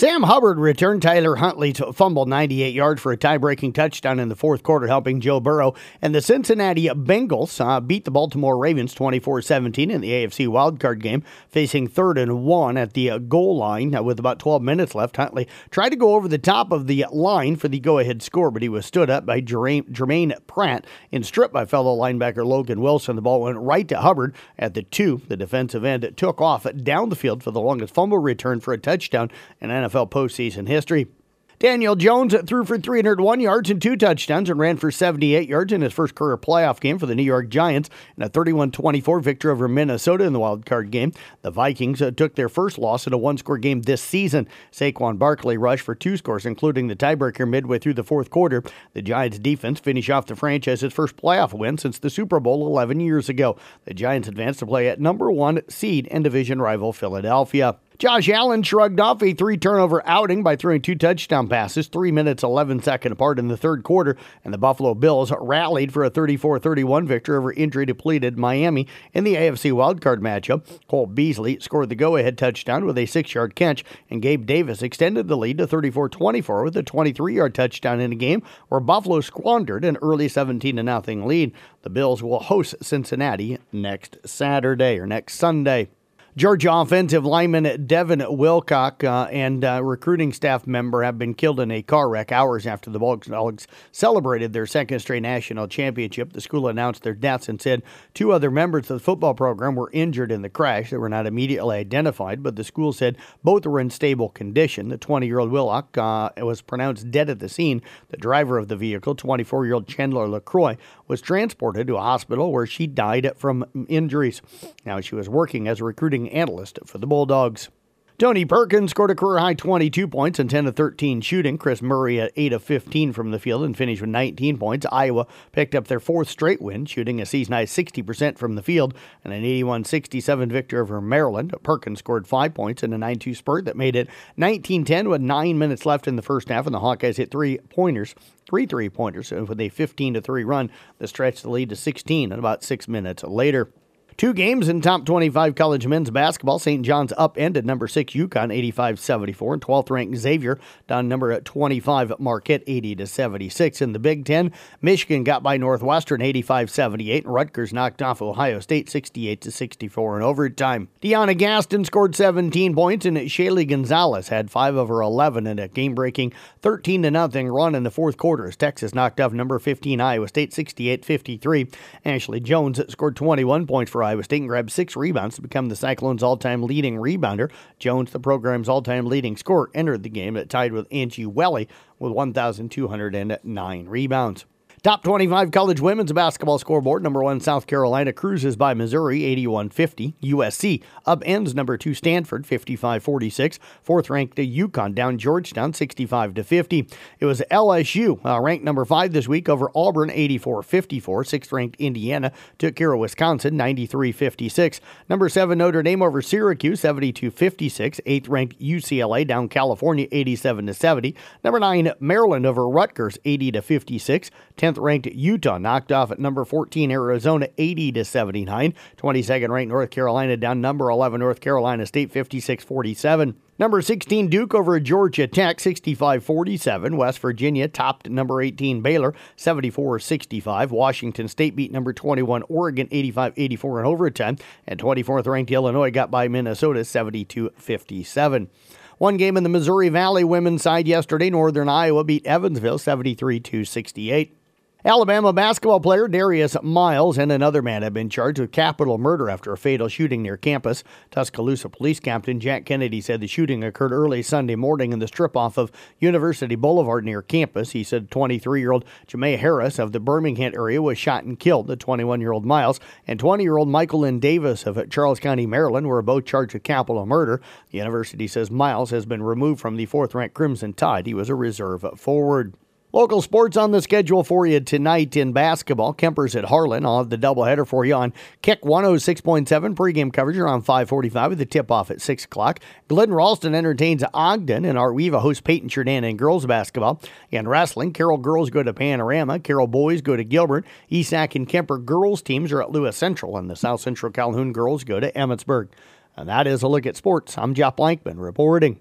Sam Hubbard returned Tyler Huntley to fumble 98 yards for a tie-breaking touchdown in the fourth quarter, helping Joe Burrow. And the Cincinnati Bengals uh, beat the Baltimore Ravens 24-17 in the AFC wildcard game, facing third and one at the uh, goal line with about 12 minutes left. Huntley tried to go over the top of the line for the go-ahead score, but he was stood up by Jermaine Pratt and stripped by fellow linebacker Logan Wilson. The ball went right to Hubbard at the two. The defensive end took off down the field for the longest fumble return for a touchdown and NFL postseason history. Daniel Jones threw for 301 yards and two touchdowns and ran for 78 yards in his first career playoff game for the New York Giants in a 31 24 victory over Minnesota in the wild card game. The Vikings uh, took their first loss in a one score game this season. Saquon Barkley rushed for two scores, including the tiebreaker midway through the fourth quarter. The Giants defense finished off the franchise's first playoff win since the Super Bowl 11 years ago. The Giants advanced to play at number one seed and division rival Philadelphia. Josh Allen shrugged off a three turnover outing by throwing two touchdown passes, three minutes, 11 seconds apart in the third quarter, and the Buffalo Bills rallied for a 34 31 victory over injury depleted Miami in the AFC wildcard matchup. Cole Beasley scored the go ahead touchdown with a six yard catch, and Gabe Davis extended the lead to 34 24 with a 23 yard touchdown in a game where Buffalo squandered an early 17 0 lead. The Bills will host Cincinnati next Saturday or next Sunday. Georgia offensive lineman Devin Willock uh, and uh, recruiting staff member have been killed in a car wreck hours after the Bulldogs celebrated their second straight national championship. The school announced their deaths and said two other members of the football program were injured in the crash. They were not immediately identified, but the school said both were in stable condition. The 20 year old Willock uh, was pronounced dead at the scene. The driver of the vehicle, 24 year old Chandler LeCroy, was transported to a hospital where she died from injuries. Now, she was working as a recruiting analyst for the Bulldogs. Tony Perkins scored a career high 22 points and 10 of 13 shooting. Kris Murray at 8 of 15 from the field and finished with 19 points. Iowa picked up their fourth straight win, shooting a season high 60% from the field and an 81 67 victory over Maryland. Perkins scored 5 points in a 9 2 spurt that made it 19 10 with 9 minutes left in the first half, and the Hawkeyes hit three pointers three three pointers with a 15 3 run that stretched the lead to 16 and about six minutes later. Two games in top 25 college men's basketball. St. John's upended number 6 UConn 85-74 and 12th ranked Xavier down number 25 Marquette 80 to 76. In the Big 10, Michigan got by Northwestern 85-78 and Rutgers knocked off Ohio State 68 to 64 in overtime. DeYona Gaston scored 17 points and Shaylee Gonzalez had 5 of her 11 in a game-breaking 13 0 run in the fourth quarter as Texas knocked off number 15 Iowa State 68-53. Ashley Jones scored 21 points for Iowa State and grabbed six rebounds to become the Cyclones' all time leading rebounder. Jones, the program's all time leading scorer, entered the game at tied with Angie Welle with 1,209 rebounds. Top 25 college women's basketball scoreboard. Number one, South Carolina cruises by Missouri, 81 50. USC upends number two, Stanford, 55 46. Fourth ranked UConn down Georgetown, 65 50. It was LSU, uh, ranked number five this week over Auburn, 84 54. Sixth ranked Indiana took care of Wisconsin, 93 56. Number seven, Notre Dame over Syracuse, 72 56. Eighth ranked UCLA down California, 87 70. Number nine, Maryland over Rutgers, 80 56. 10th ranked Utah knocked off at number 14 Arizona 80 to 79. 22nd ranked North Carolina down number 11 North Carolina State 56 47. Number 16 Duke over Georgia Tech 65 47. West Virginia topped number 18 Baylor 74 65. Washington State beat number 21 Oregon 85 84 in overtime. And 24th ranked Illinois got by Minnesota 72 57. One game in the Missouri Valley women's side yesterday. Northern Iowa beat Evansville 73 68. Alabama basketball player Darius Miles and another man have been charged with capital murder after a fatal shooting near campus. Tuscaloosa Police Captain Jack Kennedy said the shooting occurred early Sunday morning in the strip off of University Boulevard near campus. He said 23 year old Jamea Harris of the Birmingham area was shot and killed. The 21 year old Miles and 20 year old Michael Lynn Davis of Charles County, Maryland were both charged with capital murder. The university says Miles has been removed from the fourth ranked Crimson Tide. He was a reserve forward. Local sports on the schedule for you tonight in basketball. Kuempers at Harlan. I'll have the doubleheader for you on Kick 106.7 pregame coverage around 545 with the tip-off at 6 o'clock. Glidden Ralston entertains Ogden, and Ar-We-Va hosts Paton-Churdan in girls basketball. And wrestling, Carroll girls go to Panorama. Carroll boys go to Gilbert. Esac and Kuemper girls teams are at Lewis Central, and the South Central Calhoun girls go to Emmetsburg. And that is a look at sports. I'm Jeff Blankman reporting.